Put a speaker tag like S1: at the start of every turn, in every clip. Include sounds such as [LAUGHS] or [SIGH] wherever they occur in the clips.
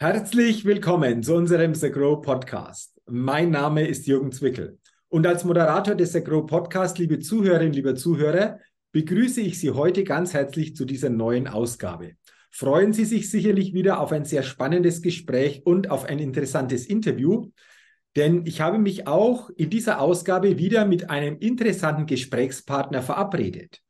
S1: Herzlich willkommen zu unserem The Grow Podcast. Mein Name ist Jürgen Zwickel und als Moderator des The Grow Podcast, liebe Zuhörerinnen, liebe Zuhörer, begrüße ich Sie heute ganz herzlich zu dieser neuen Ausgabe. Freuen Sie sich sicherlich wieder auf ein sehr spannendes Gespräch und auf ein interessantes Interview, denn ich habe mich auch in dieser Ausgabe wieder mit einem interessanten Gesprächspartner verabredet.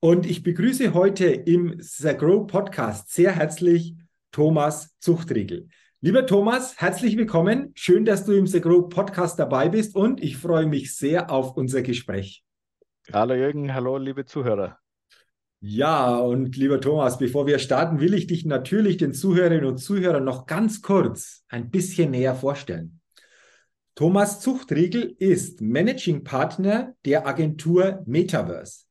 S1: Und ich begrüße heute im The Grow Podcast sehr herzlich Thomas Zuchtriegel. Lieber Thomas, herzlich willkommen. Schön, dass du im The Grow Podcast dabei bist und ich freue mich sehr auf unser Gespräch.
S2: Hallo Jürgen, hallo liebe Zuhörer.
S1: Ja, und lieber Thomas, bevor wir starten, will ich dich natürlich den Zuhörerinnen und Zuhörern noch ganz kurz ein bisschen näher vorstellen. Thomas Zuchtriegel ist Managing Partner der Agentur Metaverse.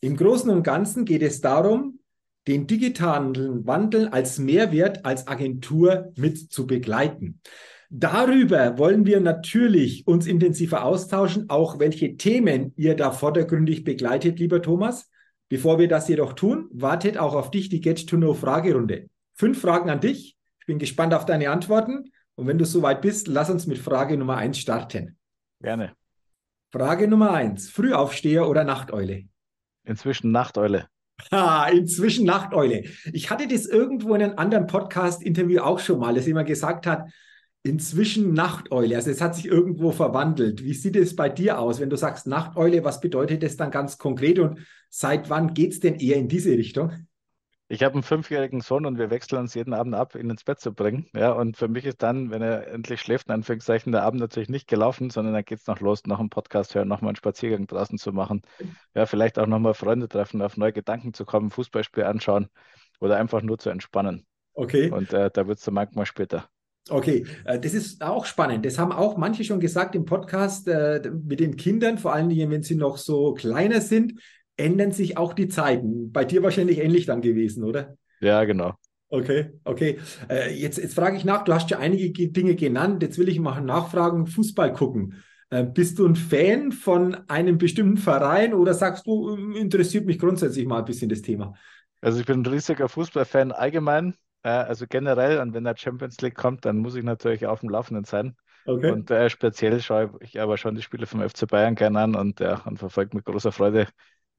S1: Im Großen und Ganzen geht es darum, den digitalen Wandel als Mehrwert als Agentur mit zu begleiten. Darüber wollen wir natürlich uns intensiver austauschen, auch welche Themen ihr da vordergründig begleitet, lieber Thomas. Bevor wir das jedoch tun, wartet auch auf dich die Get-to-Know-Fragerunde. Fünf Fragen an dich. Ich bin gespannt auf deine Antworten. Und wenn du soweit bist, lass uns mit Frage Nummer eins starten.
S2: Gerne.
S1: Frage Nummer eins. Frühaufsteher oder Nachteule?
S2: Inzwischen Nachteule.
S1: Ha, inzwischen Nachteule. Ich hatte das irgendwo in einem anderen Podcast-Interview auch schon mal, dass jemand gesagt hat, inzwischen Nachteule. Also es hat sich irgendwo verwandelt. Wie sieht es bei dir aus, wenn du sagst Nachteule? Was bedeutet das dann ganz konkret und seit wann geht es denn eher in diese Richtung?
S2: Ich habe einen fünfjährigen Sohn und wir wechseln uns jeden Abend ab, ihn ins Bett zu bringen. Ja, und für mich ist dann, wenn er endlich schläft, in Anführungszeichen, der Abend natürlich nicht gelaufen, sondern dann geht es noch los, noch einen Podcast hören, noch mal einen Spaziergang draußen zu machen. Ja, vielleicht auch noch mal Freunde treffen, auf neue Gedanken zu kommen, Fußballspiel anschauen oder einfach nur zu entspannen.
S1: Okay.
S2: Und äh, da wird es dann manchmal später.
S1: Okay, äh, das ist auch spannend. Das haben auch manche schon gesagt im Podcast äh, mit den Kindern, vor allen Dingen, wenn sie noch so kleiner sind, ändern sich auch die Zeiten. Bei dir wahrscheinlich ähnlich dann gewesen, oder?
S2: Ja, genau.
S1: Okay, okay. Äh, jetzt, jetzt frage ich nach, du hast ja einige Dinge genannt. Jetzt will ich mal nachfragen, Fußball gucken. Äh, bist du ein Fan von einem bestimmten Verein oder sagst du, ähm, interessiert mich grundsätzlich mal ein bisschen das Thema?
S2: Also ich bin ein riesiger Fußballfan allgemein, äh, also generell. Und wenn der Champions League kommt, dann muss ich natürlich auf dem Laufenden sein. Okay. Und äh, speziell schaue ich aber schon die Spiele vom FC Bayern gerne an und, ja, und verfolge mit großer Freude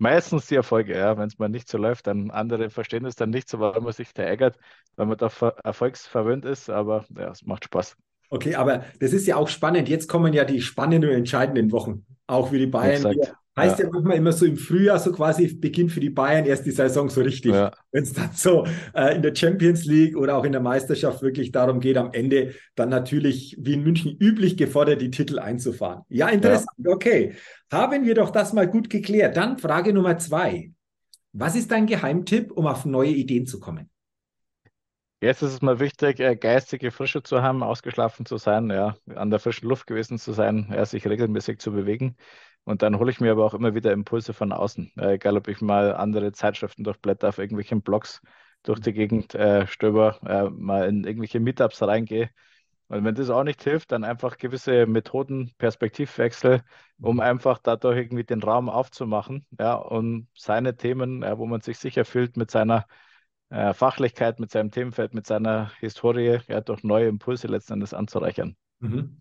S2: meistens die Erfolge, ja. Wenn es mal nicht so läuft, dann andere verstehen es dann nicht so, weil man sich da ärgert, weil man da erfolgsverwöhnt ist, aber ja, es macht Spaß.
S1: Okay, aber das ist ja auch spannend. Jetzt kommen ja die spannenden und entscheidenden Wochen, auch für die Bayern. Exakt. Heißt ja. ja. manchmal immer so im Frühjahr, so quasi beginnt für die Bayern erst die Saison so richtig. Ja. Wenn es dann so äh, in der Champions League oder auch in der Meisterschaft wirklich darum geht, am Ende dann natürlich wie in München üblich gefordert, die Titel einzufahren. Ja, interessant. Ja. Okay. Haben wir doch das mal gut geklärt. Dann Frage Nummer zwei. Was ist dein Geheimtipp, um auf neue Ideen zu kommen?
S2: Jetzt ist es mal wichtig, äh, geistige Frische zu haben, ausgeschlafen zu sein, ja, an der frischen Luft gewesen zu sein, ja, sich regelmäßig zu bewegen. Und dann hole ich mir aber auch immer wieder Impulse von außen. Äh, egal, ob ich mal andere Zeitschriften durchblätter, auf irgendwelchen Blogs durch die Gegend äh, stöber, äh, mal in irgendwelche Meetups reingehe. Und wenn das auch nicht hilft, dann einfach gewisse Methoden, Perspektivwechsel, um einfach dadurch irgendwie den Raum aufzumachen, ja, und seine Themen, ja, wo man sich sicher fühlt mit seiner äh, Fachlichkeit, mit seinem Themenfeld, mit seiner Historie, ja, durch neue Impulse letzten Endes anzureichern.
S1: Mhm.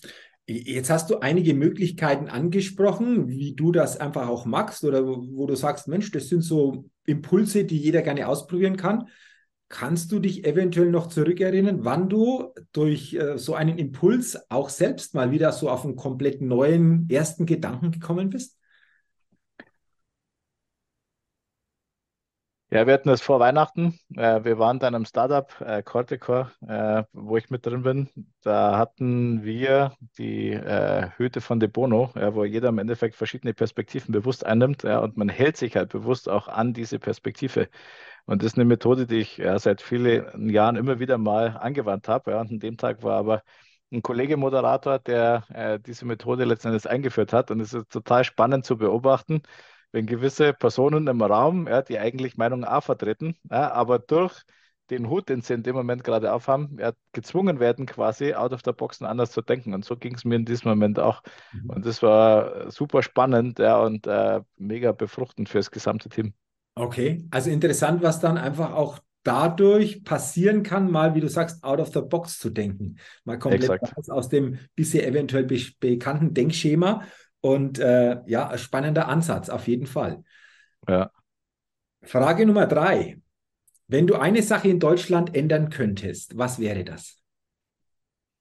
S1: Jetzt hast du einige Möglichkeiten angesprochen, wie du das einfach auch magst oder wo du sagst, Mensch, das sind so Impulse, die jeder gerne ausprobieren kann. Kannst du dich eventuell noch zurückerinnern, wann du durch äh, so einen Impuls auch selbst mal wieder so auf einen komplett neuen ersten Gedanken gekommen bist?
S2: Ja, wir hatten das vor Weihnachten. Äh, wir waren dann am Startup äh, Corticore, äh, wo ich mit drin bin. Da hatten wir die äh, Hüte von De Bono, wo jeder im Endeffekt verschiedene Perspektiven bewusst einnimmt. Und man hält sich halt bewusst auch an diese Perspektive. Und das ist eine Methode, die ich seit vielen Jahren immer wieder mal angewandt habe. Ja, und an dem Tag war aber ein Kollege Moderator, der äh, diese Methode letztendlich eingeführt hat. Und es ist total spannend zu beobachten wenn gewisse Personen im Raum, ja, die eigentlich Meinung A vertreten, ja, aber durch den Hut, den sie in dem Moment gerade aufhaben, ja, gezwungen werden, quasi out of the box anders zu denken. Und so ging es mir in diesem Moment auch. Mhm. Und das war super spannend ja, und äh, mega befruchtend für das gesamte Team.
S1: Okay, also interessant, was dann einfach auch dadurch passieren kann, mal, wie du sagst, out of the box zu denken. Mal komplett aus dem bisher eventuell be bekannten Denkschema. Und äh, ja, spannender Ansatz, auf jeden Fall.
S2: Ja.
S1: Frage Nummer drei. Wenn du eine Sache in Deutschland ändern könntest, was wäre das?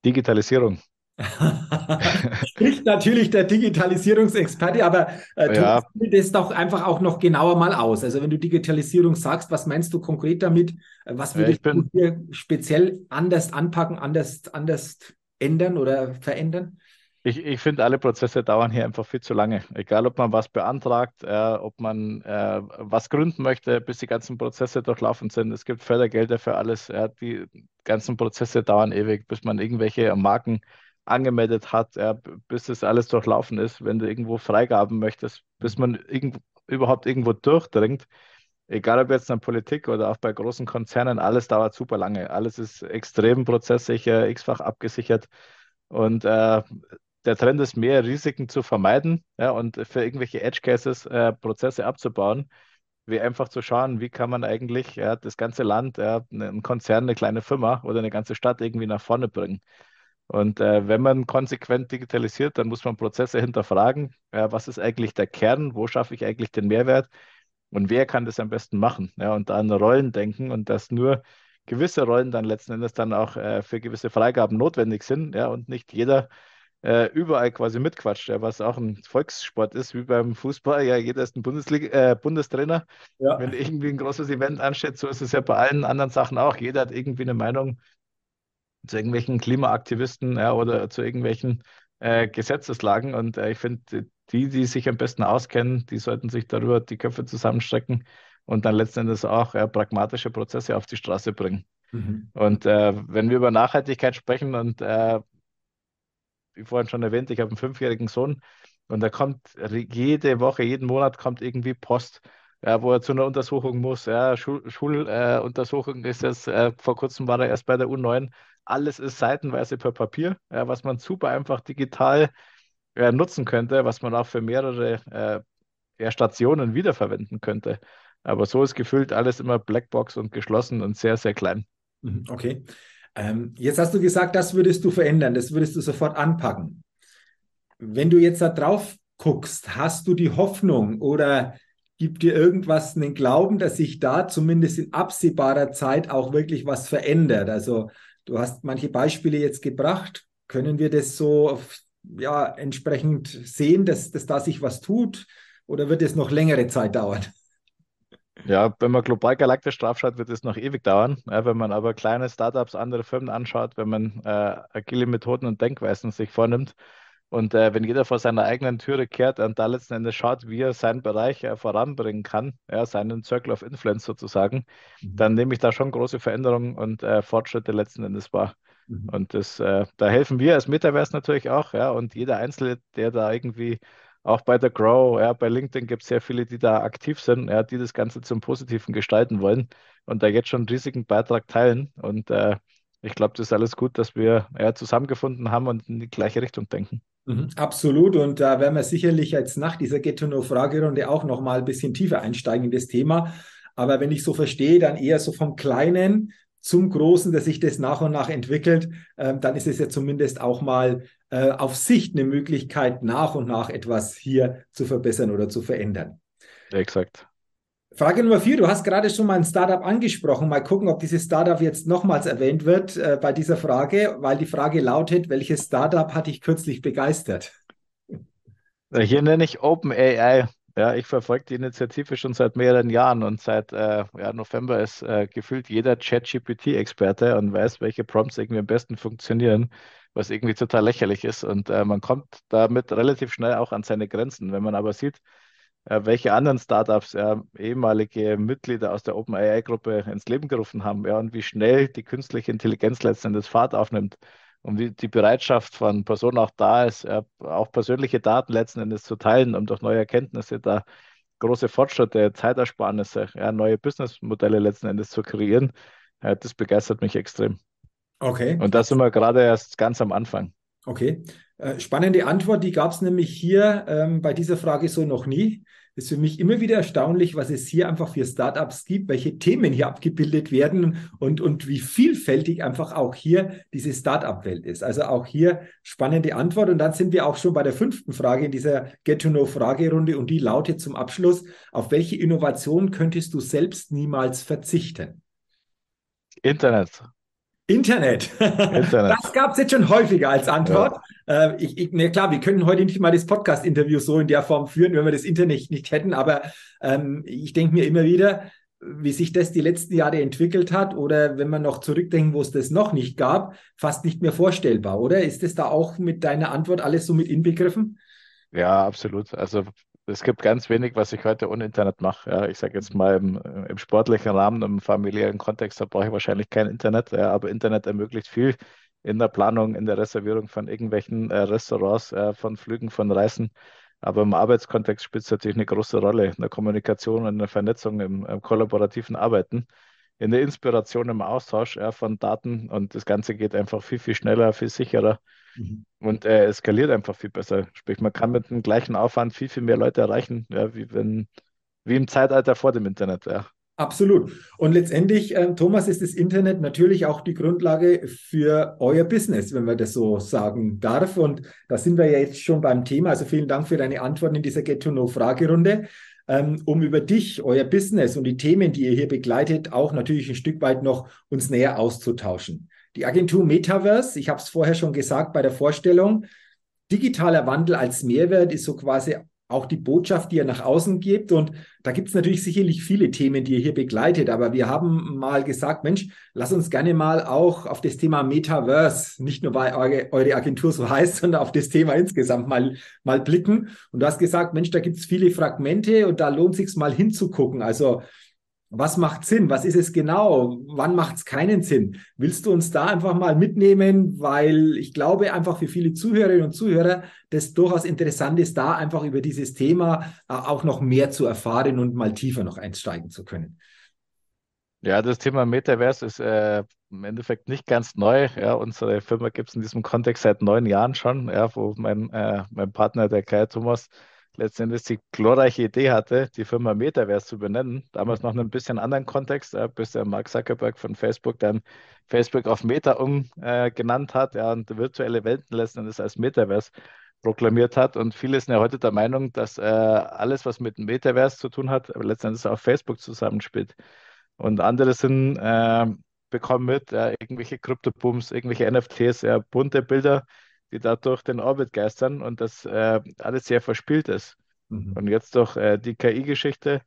S2: Digitalisierung. [LAUGHS]
S1: Spricht natürlich der Digitalisierungsexperte, aber äh, ja. das doch einfach auch noch genauer mal aus. Also wenn du Digitalisierung sagst, was meinst du konkret damit? Was würdest ja, du hier speziell anders anpacken, anders, anders ändern oder verändern?
S2: Ich, ich finde, alle Prozesse dauern hier einfach viel zu lange. Egal, ob man was beantragt, äh, ob man äh, was gründen möchte, bis die ganzen Prozesse durchlaufen sind. Es gibt Fördergelder für alles. Ja, die ganzen Prozesse dauern ewig, bis man irgendwelche Marken angemeldet hat, ja, bis das alles durchlaufen ist. Wenn du irgendwo Freigaben möchtest, bis man irgend, überhaupt irgendwo durchdringt, egal ob jetzt in der Politik oder auch bei großen Konzernen, alles dauert super lange. Alles ist extrem prozesssicher, x-fach abgesichert. Und äh, der Trend ist mehr, Risiken zu vermeiden ja, und für irgendwelche Edge Cases äh, Prozesse abzubauen, wie einfach zu schauen, wie kann man eigentlich ja, das ganze Land, ja, einen Konzern, eine kleine Firma oder eine ganze Stadt irgendwie nach vorne bringen. Und äh, wenn man konsequent digitalisiert, dann muss man Prozesse hinterfragen. Ja, was ist eigentlich der Kern? Wo schaffe ich eigentlich den Mehrwert? Und wer kann das am besten machen? Ja, und an Rollen denken und dass nur gewisse Rollen dann letzten Endes dann auch äh, für gewisse Freigaben notwendig sind. Ja, und nicht jeder äh, überall quasi mitquatscht, ja, was auch ein Volkssport ist, wie beim Fußball. Ja, jeder ist ein Bundesliga, äh, Bundestrainer. Ja. Wenn irgendwie ein großes Event ansteht, so ist es ja bei allen anderen Sachen auch. Jeder hat irgendwie eine Meinung zu irgendwelchen Klimaaktivisten ja, oder zu irgendwelchen äh, Gesetzeslagen. Und äh, ich finde, die, die sich am besten auskennen, die sollten sich darüber die Köpfe zusammenstrecken und dann letzten Endes auch pragmatische Prozesse auf die Straße bringen. Mhm. Und äh, wenn wir über Nachhaltigkeit sprechen und äh, wie vorhin schon erwähnt, ich habe einen fünfjährigen Sohn und da kommt jede Woche, jeden Monat kommt irgendwie Post, ja, wo er zu einer Untersuchung muss. Ja, Schuluntersuchung äh, ist jetzt, äh, vor kurzem war er erst bei der U9. Alles ist seitenweise per Papier, ja, was man super einfach digital äh, nutzen könnte, was man auch für mehrere äh, Stationen wiederverwenden könnte. Aber so ist gefühlt alles immer Blackbox und geschlossen und sehr, sehr klein.
S1: Mhm, okay. Ähm, jetzt hast du gesagt, das würdest du verändern, das würdest du sofort anpacken. Wenn du jetzt da drauf guckst, hast du die Hoffnung oder gibt dir irgendwas einen Glauben, dass sich da zumindest in absehbarer Zeit auch wirklich was verändert? Also du hast manche Beispiele jetzt gebracht. Können wir das so ja, entsprechend sehen, dass, dass da sich was tut? Oder wird es noch längere Zeit dauern?
S2: Ja, wenn man global galaktisch draufschaut, wird es noch ewig dauern. Ja, wenn man aber kleine Startups, andere Firmen anschaut, wenn man äh, agile Methoden und Denkweisen sich vornimmt und äh, wenn jeder vor seiner eigenen Türe kehrt und da letzten Endes schaut, wie er seinen Bereich äh, voranbringen kann, ja, seinen Circle of Influence sozusagen, mhm. dann nehme ich da schon große Veränderungen und äh, Fortschritte letzten Endes wahr. Mhm. Und das, äh, da helfen wir als Metaverse natürlich auch, ja, und jeder Einzelne, der da irgendwie auch bei der Grow, ja, bei LinkedIn gibt es sehr viele, die da aktiv sind, ja, die das Ganze zum Positiven gestalten wollen und da jetzt schon einen riesigen Beitrag teilen. Und äh, ich glaube, das ist alles gut, dass wir ja, zusammengefunden haben und in die gleiche Richtung denken.
S1: Mhm, absolut. Und da werden wir sicherlich jetzt nach dieser Get-to-Know-Fragerunde auch noch mal ein bisschen tiefer einsteigen in das Thema. Aber wenn ich so verstehe, dann eher so vom Kleinen zum Großen, dass sich das nach und nach entwickelt, äh, dann ist es ja zumindest auch mal äh, auf Sicht eine Möglichkeit, nach und nach etwas hier zu verbessern oder zu verändern.
S2: Exakt.
S1: Frage Nummer vier, du hast gerade schon mal ein Startup angesprochen. Mal gucken, ob dieses Startup jetzt nochmals erwähnt wird äh, bei dieser Frage, weil die Frage lautet, welches Startup hat dich kürzlich begeistert?
S2: Hier nenne ich OpenAI. Ja, ich verfolge die Initiative schon seit mehreren Jahren und seit äh, ja, November ist äh, gefühlt jeder ChatGPT-Experte und weiß, welche Prompts irgendwie am besten funktionieren was irgendwie total lächerlich ist. Und äh, man kommt damit relativ schnell auch an seine Grenzen. Wenn man aber sieht, äh, welche anderen Startups äh, ehemalige Mitglieder aus der OpenAI-Gruppe ins Leben gerufen haben ja, und wie schnell die künstliche Intelligenz letztendlich Fahrt aufnimmt und wie die Bereitschaft von Personen auch da ist, ja, auch persönliche Daten letzten Endes zu teilen, um durch neue Erkenntnisse da große Fortschritte, Zeitersparnisse, ja, neue Businessmodelle letzten Endes zu kreieren, ja, das begeistert mich extrem.
S1: Okay.
S2: Und da sind wir gerade erst ganz am Anfang.
S1: Okay. Äh, spannende Antwort, die gab es nämlich hier ähm, bei dieser Frage so noch nie. Ist für mich immer wieder erstaunlich, was es hier einfach für Startups gibt, welche Themen hier abgebildet werden und, und wie vielfältig einfach auch hier diese Startup-Welt ist. Also auch hier spannende Antwort. Und dann sind wir auch schon bei der fünften Frage in dieser Get-to-Know-Fragerunde und die lautet zum Abschluss, auf welche Innovation könntest du selbst niemals verzichten?
S2: Internet.
S1: Internet. Internet. [LAUGHS] Das gab es jetzt schon häufiger als Antwort. Ja. Äh, ich, ich, ne, klar, wir können heute nicht mal das Podcast-Interview so in der Form führen, wenn wir das Internet nicht hätten, aber ähm, ich denke mir immer wieder, wie sich das die letzten Jahre entwickelt hat oder wenn man noch zurückdenkt, wo es das noch nicht gab, fast nicht mehr vorstellbar, oder? Ist das da auch mit deiner Antwort alles so mit inbegriffen?
S2: Ja, absolut. Also es gibt ganz wenig, was ich heute ohne Internet mache. Ja, ich sage jetzt mal im, im, sportlichen Rahmen, im familiären Kontext, da brauche ich wahrscheinlich kein Internet, ja, aber Internet ermöglicht viel in der Planung, in der Reservierung von irgendwelchen äh, Restaurants, äh, von Flügen, von Reisen. Aber im Arbeitskontext spielt es natürlich eine große Rolle in der Kommunikation, in der Vernetzung, im, im kollaborativen Arbeiten, in der Inspiration, im Austausch ja, von Daten. Und das Ganze geht einfach viel, viel schneller, viel sicherer. Mhm. Und äh, skaliert einfach viel besser. Sprich, man kann mit dem gleichen Aufwand viel, viel mehr Leute erreichen, ja, wie, wenn, wie im Zeitalter vor dem Internet. Ja.
S1: Absolut. Und letztendlich, äh, Thomas, ist das Internet natürlich auch die Grundlage für euer Business, wenn man das so sagen darf. Und da sind wir ja jetzt schon beim Thema. Also vielen Dank für deine Antworten in dieser Get-to-Know-Fragerunde, ähm, um über dich, euer Business und die Themen, die ihr hier begleitet, auch natürlich ein Stück weit noch uns näher auszutauschen. Die Agentur Metaverse, ich habe es vorher schon gesagt bei der Vorstellung, digitaler Wandel als Mehrwert ist so quasi auch die Botschaft, die ihr nach außen gebt. Und da gibt es natürlich sicherlich viele Themen, die ihr hier begleitet. Aber wir haben mal gesagt, Mensch, lass uns gerne mal auch auf das Thema Metaverse, nicht nur weil eure, Agentur so [LAUGHS] heißt, sondern auf das Thema insgesamt mal, mal blicken. Und du hast gesagt, Mensch, da gibt es viele Fragmente und da lohnt sich mal hinzugucken. Also was macht Sinn? Was ist es genau? Wann macht es keinen Sinn? Willst du uns da einfach mal mitnehmen? Weil ich glaube einfach für viele Zuhörerinnen und Zuhörer, das durchaus interessant ist, da einfach über dieses Thema äh, auch noch mehr zu erfahren und mal tiefer noch einsteigen zu können.
S2: Ja, das Thema Metaverse ist äh, im Endeffekt nicht ganz neu. Ja, unsere Firma gibt es in diesem Kontext seit neun Jahren schon, ja, wo mein, äh, mein Partner, der Kai Thomas, letztendlich die glorreiche Idee hatte, die Firma Metaverse zu benennen. Damals noch in einem bisschen anderen Kontext, äh, bis der Mark Zuckerberg von Facebook dann Facebook auf Meta umgenannt äh, hat ja, und virtuelle Welten letztendlich als Metaverse proklamiert hat. Und viele sind ja heute der Meinung, dass äh, alles, was mit Metaverse zu tun hat, letztendlich auf Facebook zusammenspielt. Und andere sind, äh, bekommen mit, ja, irgendwelche Kryptobooms, irgendwelche NFTs, ja, bunte Bilder, die da durch den Orbit geistern und das äh, alles sehr verspielt ist. Mhm. Und jetzt durch äh, die KI-Geschichte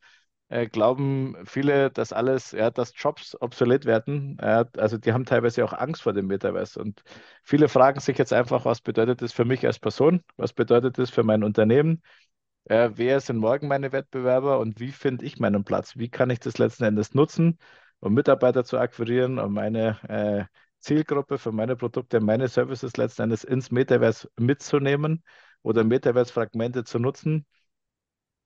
S2: äh, glauben viele, dass alles, ja, dass Jobs obsolet werden. also die haben teilweise auch Angst vor dem Metaverse. Und viele fragen sich jetzt einfach, was bedeutet das für mich als Person? Was bedeutet das für mein Unternehmen? wer sind morgen meine Wettbewerber und wie finde ich meinen Platz? Wie kann ich das letzten Endes nutzen, um Mitarbeiter zu akquirieren, um meine äh, Zielgruppe für meine Produkte, meine Services letzten Endes ins Metaverse mitzunehmen oder Metaverse-Fragmente zu nutzen,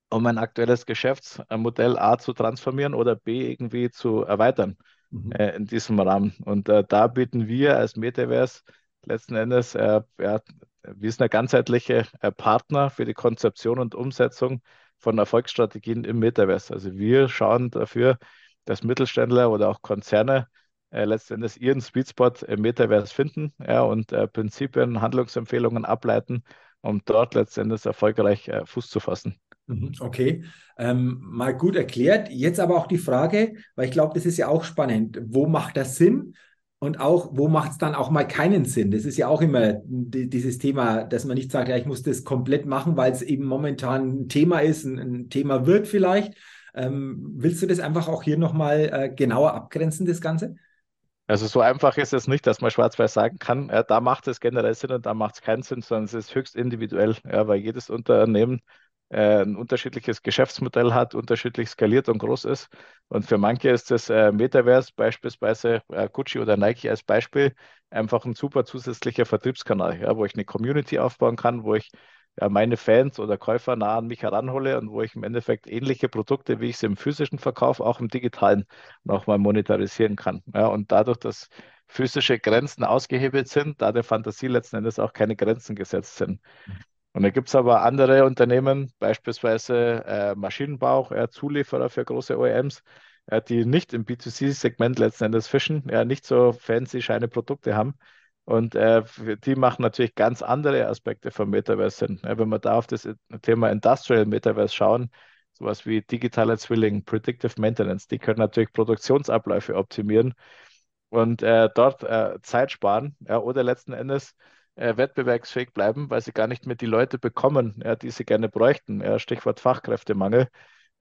S2: um mein aktuelles Geschäftsmodell A zu transformieren oder B irgendwie zu erweitern mhm. äh, in diesem Rahmen. Und äh, da bieten wir als Metaverse letzten Endes, äh, ja, wir sind ein ganzheitlicher äh, Partner für die Konzeption und Umsetzung von Erfolgsstrategien im Metaverse. Also wir schauen dafür, dass Mittelständler oder auch Konzerne äh, letztendlich ihren Sweet Spot im Metaverse finden ja, und äh, Prinzipien, Handlungsempfehlungen ableiten, um dort letztendlich erfolgreich äh, Fuß zu fassen.
S1: Mhm, okay, ähm, mal gut erklärt. Jetzt aber auch die Frage, weil ich glaube, das ist ja auch spannend. Wo macht das Sinn? Und auch, wo macht es dann auch mal keinen Sinn? Das ist ja auch immer dieses Thema, dass man nicht sagt, ja, ich muss das komplett machen, weil es eben momentan ein Thema ist, ein, ein Thema wird vielleicht. Ähm, willst du das einfach auch hier nochmal äh, genauer abgrenzen, das Ganze?
S2: Also so einfach ist es nicht, dass man schwarz-weiß sagen kann, ja, da macht es generell Sinn und da macht es keinen Sinn, sondern es ist höchst individuell, ja, weil jedes Unternehmen äh, ein unterschiedliches Geschäftsmodell hat, unterschiedlich skaliert und groß ist. Und für manche ist das äh, Metaverse, beispielsweise äh, Gucci oder Nike als Beispiel, einfach ein super zusätzlicher Vertriebskanal, ja, wo ich eine Community aufbauen kann, wo ich ja, meine Fans oder Käufer nah an mich heranhole und wo ich im Endeffekt ähnliche Produkte, wie ich sie im physischen verkaufe, auch im digitalen nochmal monetarisieren kann. Ja, und dadurch, dass physische Grenzen ausgehebelt sind, da der Fantasie letzten Endes auch keine Grenzen gesetzt sind. Und da gibt es aber andere Unternehmen, beispielsweise äh, Maschinenbau, äh, Zulieferer für große OEMs, äh, die nicht im B2C-Segment letzten Endes fischen, ja, nicht so fancy, scheine Produkte haben. Und äh, die machen natürlich ganz andere Aspekte vom Metaverse Sinn. Ja, wenn wir da auf das Thema Industrial Metaverse schauen, sowas wie digitale Zwilling, Predictive Maintenance, die können natürlich Produktionsabläufe optimieren und äh, dort äh, Zeit sparen ja, oder letzten Endes äh, wettbewerbsfähig bleiben, weil sie gar nicht mehr die Leute bekommen, ja, die sie gerne bräuchten. Stichwort Fachkräftemangel.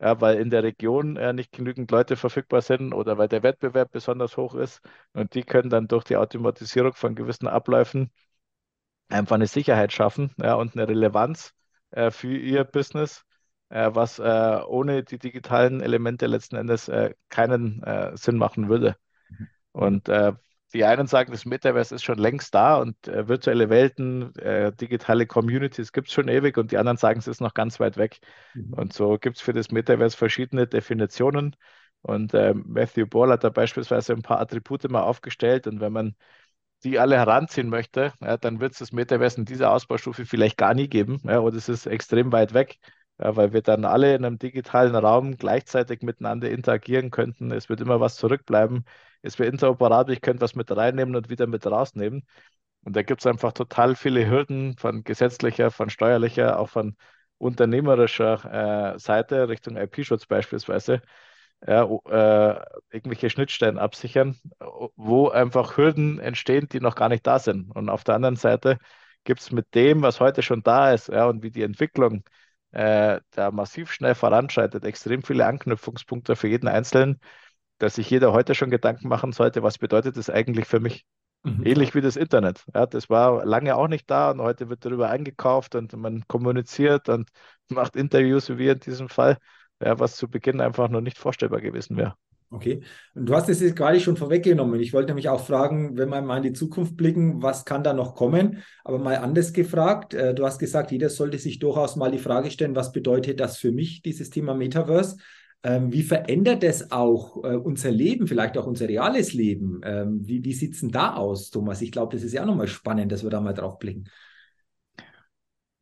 S2: Ja, weil in der Region äh, nicht genügend Leute verfügbar sind oder weil der Wettbewerb besonders hoch ist. Und die können dann durch die Automatisierung von gewissen Abläufen einfach eine Sicherheit schaffen ja, und eine Relevanz äh, für ihr Business, äh, was äh, ohne die digitalen Elemente letzten Endes äh, keinen äh, Sinn machen würde. Mhm. Und die einen sagen, das Metaverse ist schon längst da und äh, virtuelle Welten, äh, digitale Communities gibt es schon ewig und die anderen sagen, es ist noch ganz weit weg. Mhm. Und so gibt es für das Metaverse verschiedene Definitionen. Und äh, Matthew Ball hat da beispielsweise ein paar Attribute mal aufgestellt. Und wenn man die alle heranziehen möchte, ja, dann wird es das Metaverse in dieser Ausbaustufe vielleicht gar nie geben ja, oder es ist extrem weit weg. Ja, weil wir dann alle in einem digitalen Raum gleichzeitig miteinander interagieren könnten. Es wird immer was zurückbleiben es wäre interoperabel, ich könnte was mit reinnehmen und wieder mit rausnehmen. Und da gibt es einfach total viele Hürden von gesetzlicher, von steuerlicher, auch von unternehmerischer äh, Seite Richtung IP-Schutz beispielsweise. Ja, äh, irgendwelche Schnittstellen absichern, wo einfach Hürden entstehen, die noch gar nicht da sind. Und auf der anderen Seite gibt es mit dem, was heute schon da ist, ja, und wie die Entwicklung äh, da massiv schnell voranschreitet, extrem viele Anknüpfungspunkte für jeden Einzelnen, dass sich jeder heute schon Gedanken machen sollte, was bedeutet das eigentlich für mich? Mhm. Ähnlich wie das Internet. Ja, das war lange auch nicht da und heute wird darüber eingekauft und man kommuniziert und [LAUGHS] macht Interviews, wie wir in diesem Fall, ja, was zu Beginn einfach noch nicht vorstellbar gewesen wäre.
S1: Okay, und du hast es jetzt gerade schon vorweggenommen. Ich wollte mich auch fragen, wenn wir mal in die Zukunft blicken, was kann da noch kommen? Aber mal anders gefragt, äh, du hast gesagt, jeder sollte sich durchaus mal die Frage stellen, was bedeutet das für mich, dieses Thema Metaverse? Ähm, wie verändert es auch äh, unser Leben, vielleicht auch unser reales Leben? Ähm, wie wie sieht es denn da aus, Thomas? Ich glaube, das ist ja auch nochmal spannend, dass wir da mal drauf blicken.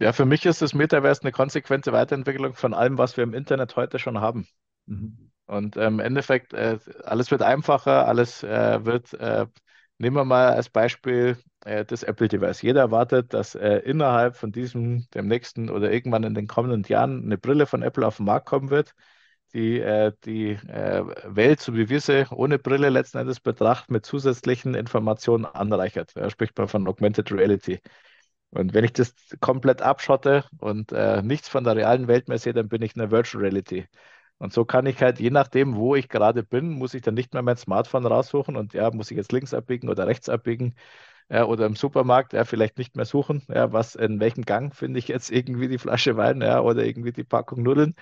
S2: Ja, für mich ist das Metaverse eine konsequente Weiterentwicklung von allem, was wir im Internet heute schon haben. Mhm. Und ähm, im Endeffekt, äh, alles wird einfacher, alles äh, wird, äh, nehmen wir mal als Beispiel äh, das Apple-Device. Jeder erwartet, dass äh, innerhalb von diesem, dem nächsten oder irgendwann in den kommenden Jahren eine Brille von Apple auf den Markt kommen wird, die äh, die Welt, so wie wir sie ohne Brille letzten Endes betrachten, mit zusätzlichen Informationen anreichert. Da spricht man von Augmented Reality. Und wenn ich das komplett abschotte und äh, nichts von der realen Welt mehr sehe, dann bin ich in der Virtual Reality. Und so kann ich halt, je nachdem, wo ich gerade bin, muss ich dann nicht mehr mein Smartphone raussuchen und ja, muss ich jetzt links abbiegen oder rechts abbiegen ja, oder im Supermarkt ja, vielleicht nicht mehr suchen, ja, was in welchem Gang finde ich jetzt irgendwie die Flasche Wein ja, oder irgendwie die Packung Nudeln,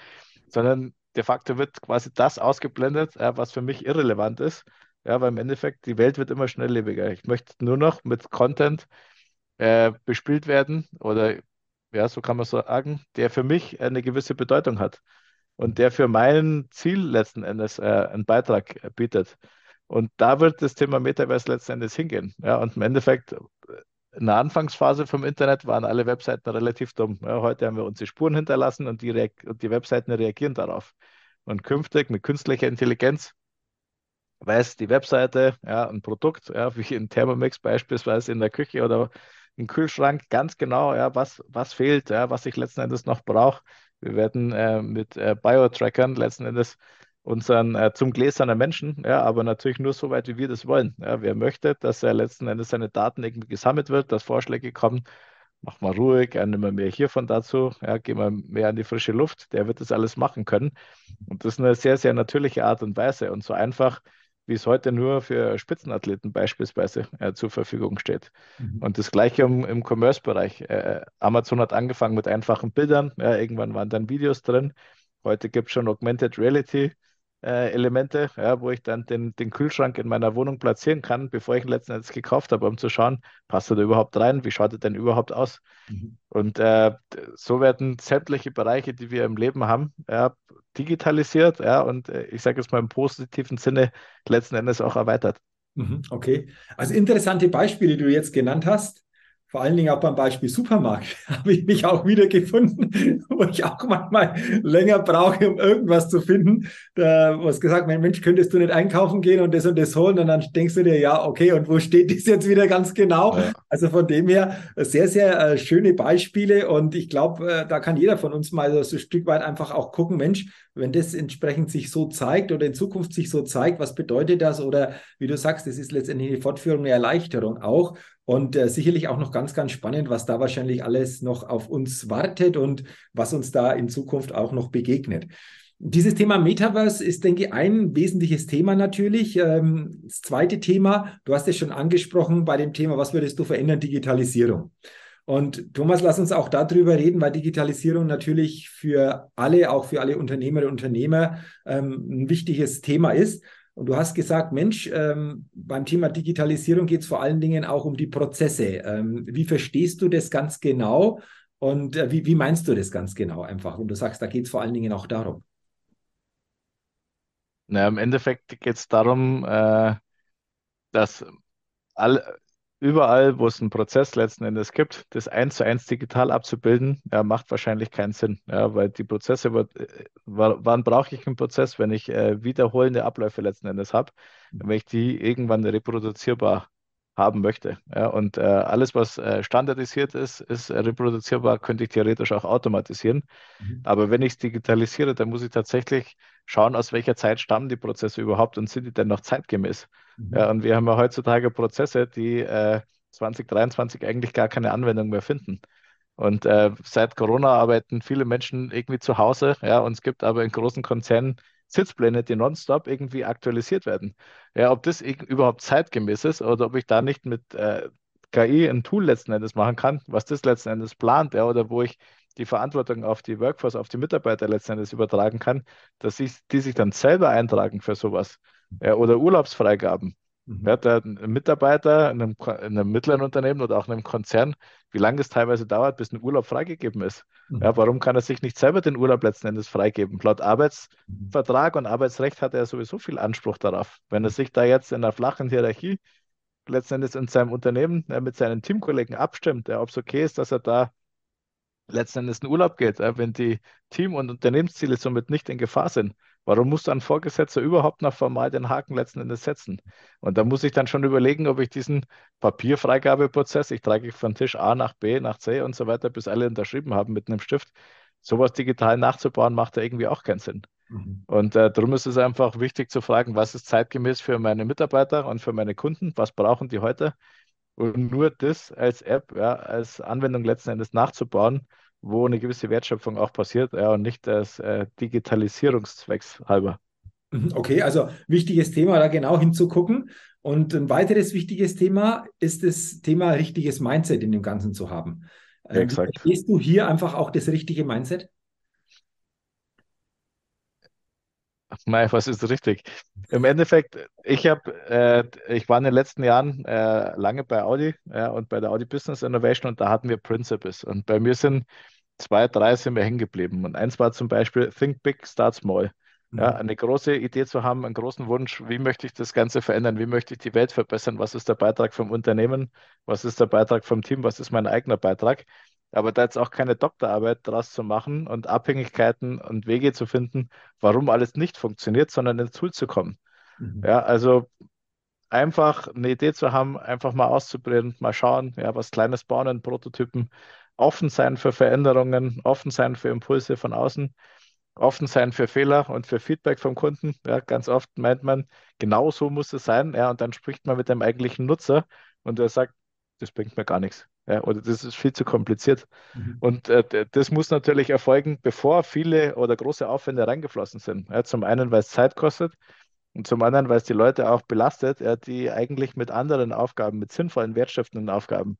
S2: sondern de facto wird quasi das ausgeblendet, ja, was für mich irrelevant ist. Ja, weil im Endeffekt die Welt wird immer schnelllebiger. Ich möchte nur noch mit Content äh, bespielt werden oder ja, so kann man sagen, der für mich eine gewisse Bedeutung hat und der für mein Ziel letzten Endes äh, einen Beitrag äh, bietet. Und da wird das Thema Metaverse letzten Endes hingehen. Ja, und im Endeffekt in der Anfangsphase vom Internet waren alle Webseiten relativ dumm. Ja, heute haben wir unsere Spuren hinterlassen und die, und die Webseiten reagieren darauf. Und künftig mit künstlicher Intelligenz weiß die Webseite, ja, ein Produkt, ja, wie in Thermomix beispielsweise in der Küche oder im Kühlschrank, ganz genau, ja, was, was fehlt, ja, was ich letzten Endes noch brauche. Wir werden äh, mit äh, Bio-Trackern letzten Endes unseren äh, zum gläsernen Menschen, ja, aber natürlich nur so weit, wie wir das wollen. Ja, wer möchte, dass er letzten Endes seine Daten irgendwie gesammelt wird, dass Vorschläge kommen, mach mal ruhig, ja, nimm mal mehr hiervon dazu, ja, geh mal mehr an die frische Luft, der wird das alles machen können. Und das ist eine sehr, sehr natürliche Art und Weise und so einfach, wie es heute nur für Spitzenathleten beispielsweise äh, zur Verfügung steht. Mhm. Und das gleiche im, im Commerce-Bereich. Äh, Amazon hat angefangen mit einfachen Bildern, ja, irgendwann waren dann Videos drin. Heute gibt es schon Augmented Reality äh, Elemente, ja, wo ich dann den, den Kühlschrank in meiner Wohnung platzieren kann, bevor ich ihn letzten Endes gekauft habe, um zu schauen, passt er da überhaupt rein, wie schaut er denn überhaupt aus? Mhm. Und äh, so werden sämtliche Bereiche, die wir im Leben haben, ja, digitalisiert ja, und äh, ich sage jetzt mal im positiven Sinne letzten Endes auch erweitert.
S1: Mhm, okay, also interessante Beispiele, die du jetzt genannt hast vor allen Dingen auch beim Beispiel Supermarkt [LAUGHS] habe ich mich auch wiedergefunden, [LAUGHS] wo ich auch manchmal länger brauche, um irgendwas zu finden. Da was gesagt, mein Mensch, könntest du nicht einkaufen gehen und das und das holen? Und dann denkst du dir, ja, okay, und wo steht das jetzt wieder ganz genau? Ja. Also von dem her sehr, sehr äh, schöne Beispiele. Und ich glaube, äh, da kann jeder von uns mal so ein Stück weit einfach auch gucken, Mensch, wenn das entsprechend sich so zeigt oder in Zukunft sich so zeigt, was bedeutet das? Oder wie du sagst, das ist letztendlich eine Fortführung, eine Erleichterung auch. Und äh, sicherlich auch noch ganz, ganz spannend, was da wahrscheinlich alles noch auf uns wartet und was uns da in Zukunft auch noch begegnet. Dieses Thema Metaverse ist, denke ich, ein wesentliches Thema natürlich. Ähm, das zweite Thema, du hast es schon angesprochen bei dem Thema, was würdest du verändern? Digitalisierung. Und Thomas, lass uns auch darüber reden, weil Digitalisierung natürlich für alle, auch für alle Unternehmerinnen und Unternehmer, ähm, ein wichtiges Thema ist. Und du hast gesagt, Mensch, ähm, beim Thema Digitalisierung geht es vor allen Dingen auch um die Prozesse. Ähm, wie verstehst du das ganz genau? Und äh, wie, wie meinst du das ganz genau einfach? Und du sagst, da geht es vor allen Dingen auch darum.
S2: Na, Im Endeffekt geht es darum, äh, dass all, überall, wo es einen Prozess letzten Endes gibt, das eins zu eins digital abzubilden, ja, macht wahrscheinlich keinen Sinn. Ja, weil die Prozesse, äh, wann brauche ich einen Prozess, wenn ich äh, wiederholende Abläufe letzten Endes habe, mhm. wenn ich die irgendwann reproduzierbar haben möchte. Ja, und äh, alles, was äh, standardisiert ist, ist reproduzierbar, könnte ich theoretisch auch automatisieren. Mhm. Aber wenn ich es digitalisiere, dann muss ich tatsächlich schauen, aus welcher Zeit stammen die Prozesse überhaupt und sind die denn noch zeitgemäß. Mhm. Ja, und wir haben ja heutzutage Prozesse, die äh, 2023 eigentlich gar keine Anwendung mehr finden. Und äh, seit Corona arbeiten viele Menschen irgendwie zu Hause, ja, und es gibt aber in großen Konzernen Sitzpläne, die nonstop irgendwie aktualisiert werden. Ja, ob das überhaupt zeitgemäß ist oder ob ich da nicht mit äh, KI ein Tool letzten Endes machen kann, was das letzten Endes plant, ja, oder wo ich die Verantwortung auf die Workforce, auf die Mitarbeiter letzten Endes übertragen kann, dass ich, die sich dann selber eintragen für sowas. Ja, oder Urlaubsfreigaben. Mhm. Ja, der Mitarbeiter in einem, in einem, mittleren Unternehmen oder auch in einem Konzern, wie lange es teilweise dauert, bis ein Urlaub freigegeben ist. Mhm. Ja, warum kann er sich nicht selber den Urlaub letzten Endes freigeben? Laut Arbeitsvertrag und Arbeitsrecht hat er sowieso viel Anspruch darauf. Wenn er sich da jetzt in einer flachen Hierarchie letzten Endes in seinem Unternehmen ja, mit seinen Teamkollegen abstimmt, ja, ob es okay ist, dass er da letzten Endes in Urlaub geht, wenn die Team- und Unternehmensziele somit nicht in Gefahr sind. Warum muss ein Vorgesetzter überhaupt noch formal den Haken letzten Endes setzen? Und da muss ich dann schon überlegen, ob ich diesen Papierfreigabeprozess, ich trage von Tisch A nach B, nach C und so weiter, bis alle unterschrieben haben mit einem Stift, sowas digital nachzubauen, macht da irgendwie auch keinen Sinn. Mhm. Und äh, darum ist es einfach wichtig zu fragen, was ist zeitgemäß für meine Mitarbeiter und für meine Kunden, was brauchen die heute? Und nur das als App, ja, als Anwendung letzten Endes nachzubauen, wo eine gewisse Wertschöpfung auch passiert ja, und nicht als äh, Digitalisierungszwecks halber.
S1: Mhm, okay, also wichtiges Thema, da genau hinzugucken. Und ein weiteres wichtiges Thema ist das Thema richtiges Mindset in dem Ganzen zu haben.
S2: Ja, ähm, exakt.
S1: Gehst du hier einfach auch das richtige Mindset? [LAUGHS]
S2: Mei, was ist richtig? Im Endeffekt, ich habe, äh, ich war in den letzten Jahren äh, lange bei Audi ja, und bei der Audi Business Innovation und da hatten wir Principles. Und bei mir sind zwei, drei sind mir hängen geblieben. Und eins war zum Beispiel Think Big, Start Small. Ja, mhm. eine große Idee zu haben, einen großen Wunsch, wie möchte ich das Ganze verändern, wie möchte ich die Welt verbessern, was ist der Beitrag vom Unternehmen, was ist der Beitrag vom Team, was ist mein eigener Beitrag. Aber da jetzt auch keine Doktorarbeit daraus zu machen und Abhängigkeiten und Wege zu finden, warum alles nicht funktioniert, sondern ins Tool zu kommen. Mhm. Ja, also einfach eine Idee zu haben, einfach mal auszuprobieren, mal schauen, ja, was Kleines bauen in Prototypen, offen sein für Veränderungen, offen sein für Impulse von außen, offen sein für Fehler und für Feedback vom Kunden. Ja, ganz oft meint man, genau so muss es sein, ja, und dann spricht man mit dem eigentlichen Nutzer und der sagt, das bringt mir gar nichts. Ja, oder das ist viel zu kompliziert. Mhm. Und äh, das muss natürlich erfolgen, bevor viele oder große Aufwände reingeflossen sind. Ja, zum einen, weil es Zeit kostet und zum anderen, weil es die Leute auch belastet, ja, die eigentlich mit anderen Aufgaben, mit sinnvollen, wertstiftenden Aufgaben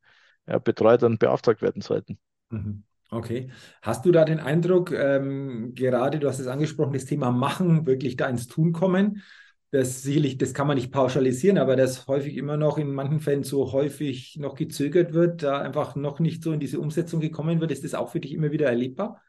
S2: betreut und beauftragt werden sollten.
S1: Mhm. Okay. Hast du da den Eindruck, ähm, gerade du hast es angesprochen, das Thema Machen, wirklich da ins Tun kommen? Das sicherlich, das kann man nicht pauschalisieren, aber das häufig immer noch in manchen Fällen so häufig noch gezögert wird, da einfach noch nicht so in diese Umsetzung gekommen wird. Ist das auch für dich immer wieder erlebbar?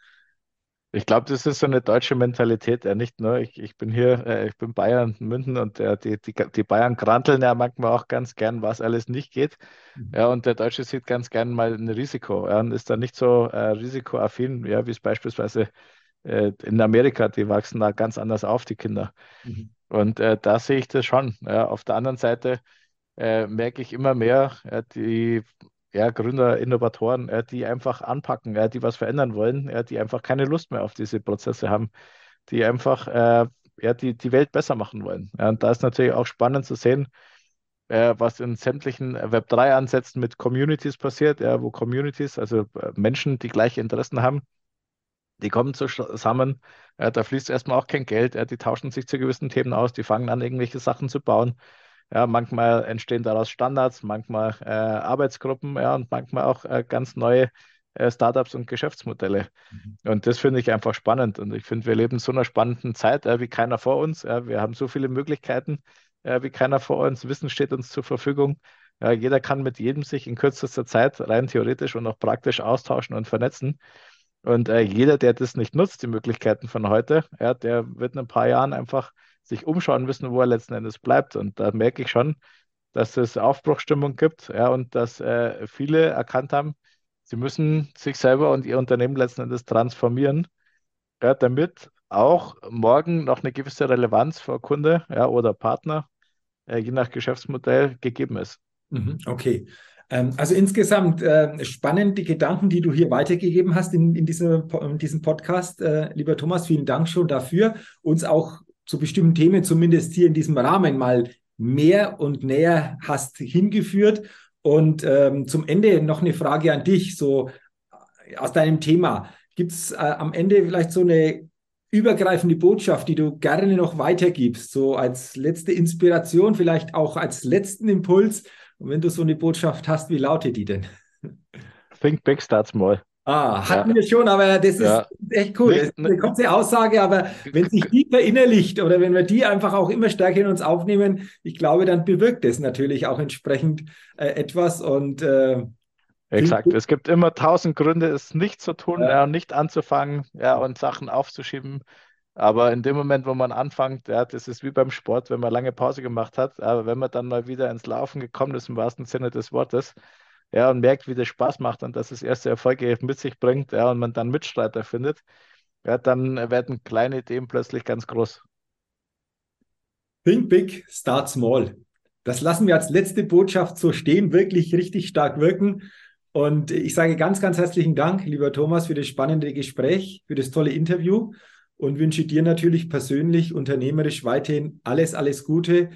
S2: Ich glaube, das ist so eine deutsche Mentalität. Ja, nicht nur, ich, ich bin hier, äh, ich bin Bayern, München und äh, die, die, die Bayern kranteln ja manchmal auch ganz gern, was alles nicht geht. Mhm. Ja, und der Deutsche sieht ganz gern mal ein Risiko ja, und ist da nicht so äh, risikoaffin, ja, wie es beispielsweise äh, in Amerika, die wachsen da ganz anders auf, die Kinder. Mhm. Und äh, da sehe ich das schon. Ja. Auf der anderen Seite äh, merke ich immer mehr, die ja, Gründer, Innovatoren, ja, die einfach anpacken, ja, die was verändern wollen, ja, die einfach keine Lust mehr auf diese Prozesse haben, die einfach äh, ja, die, die Welt besser machen wollen. Ja, und da ist natürlich auch spannend zu sehen, äh, was in sämtlichen Web3-Ansätzen mit Communities passiert, ja, wo Communities, also äh, Menschen, die gleiche Interessen haben, die kommen zusammen, ja, da fließt erstmal auch kein Geld, ja, die tauschen sich zu gewissen Themen aus, die fangen an, irgendwelche Sachen zu bauen. Ja, manchmal entstehen daraus Standards, manchmal äh, Arbeitsgruppen ja, und manchmal auch äh, ganz neue äh, Startups und Geschäftsmodelle. Mhm. Und das finde ich einfach spannend. Und ich finde, wir leben in so einer spannenden Zeit wie keiner vor uns. wir haben so viele Möglichkeiten wie keiner vor uns. Wissen steht uns zur Verfügung. jeder kann mit jedem sich in kürzester Zeit rein theoretisch und auch praktisch austauschen und vernetzen. Und äh, jeder, der das nicht nutzt, die Möglichkeiten von heute, ja, der wird in ein paar Jahren einfach sich umschauen müssen, wo er letzten Endes bleibt. Und da merke ich schon, dass es Aufbruchstimmung gibt ja, und dass äh, viele erkannt haben, sie müssen sich selber und ihr Unternehmen letzten Endes transformieren, ja, damit auch morgen noch eine gewisse Relevanz für Kunde ja, oder Partner, äh, je nach Geschäftsmodell, gegeben ist.
S1: Mhm, okay. Ähm, also insgesamt äh, spannend die Gedanken, die du hier weitergegeben hast in, in, diese, in diesem Podcast. Äh, lieber Thomas, vielen Dank schon dafür, uns auch zu bestimmten Themen zumindest hier in diesem Rahmen mal mehr und näher hast hingeführt. Und ähm, zum Ende noch eine Frage an dich, so äh, aus deinem Thema. Gibt es äh, am Ende vielleicht so eine übergreifende Botschaft, die du gerne noch weitergibst, so als letzte Inspiration, vielleicht auch als letzten Impuls, und wenn du so eine Botschaft hast, wie lautet die denn?
S2: Think big, start small.
S1: Ah, hatten ja. wir schon, aber das ist ja. echt cool. Das ist eine kurze Aussage, aber wenn sich die verinnerlicht oder wenn wir die einfach auch immer stärker in uns aufnehmen, ich glaube, dann bewirkt es natürlich auch entsprechend äh, etwas und äh,
S2: Exakt. Es gibt immer tausend Gründe, es nicht zu tun, ja. Ja, nicht anzufangen ja, und Sachen aufzuschieben. Aber in dem Moment, wo man anfängt, ja, das ist wie beim Sport, wenn man lange Pause gemacht hat, aber wenn man dann mal wieder ins Laufen gekommen ist, im wahrsten Sinne des Wortes, ja, und merkt, wie das Spaß macht und dass es erste Erfolge mit sich bringt, ja, und man dann Mitstreiter findet, ja, dann werden kleine Ideen plötzlich ganz groß.
S1: Think big, start small. Das lassen wir als letzte Botschaft so stehen, wirklich richtig stark wirken. Und ich sage ganz, ganz herzlichen Dank, lieber Thomas, für das spannende Gespräch, für das tolle Interview und wünsche dir natürlich persönlich, unternehmerisch weiterhin alles, alles Gute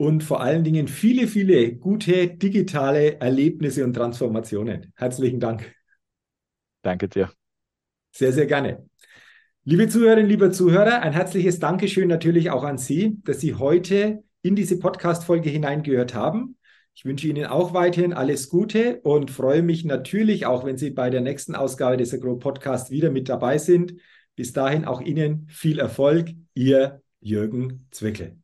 S1: und vor allen Dingen viele, viele gute digitale Erlebnisse und Transformationen. Herzlichen Dank.
S2: Danke dir.
S1: Sehr, sehr gerne. Liebe Zuhörerinnen, liebe Zuhörer, ein herzliches Dankeschön natürlich auch an Sie, dass Sie heute in diese Podcast-Folge hineingehört haben. Ich wünsche Ihnen auch weiterhin alles Gute und freue mich natürlich auch, wenn Sie bei der nächsten Ausgabe des Agro Podcast wieder mit dabei sind. Bis dahin auch Ihnen viel Erfolg, Ihr Jürgen Zwickel.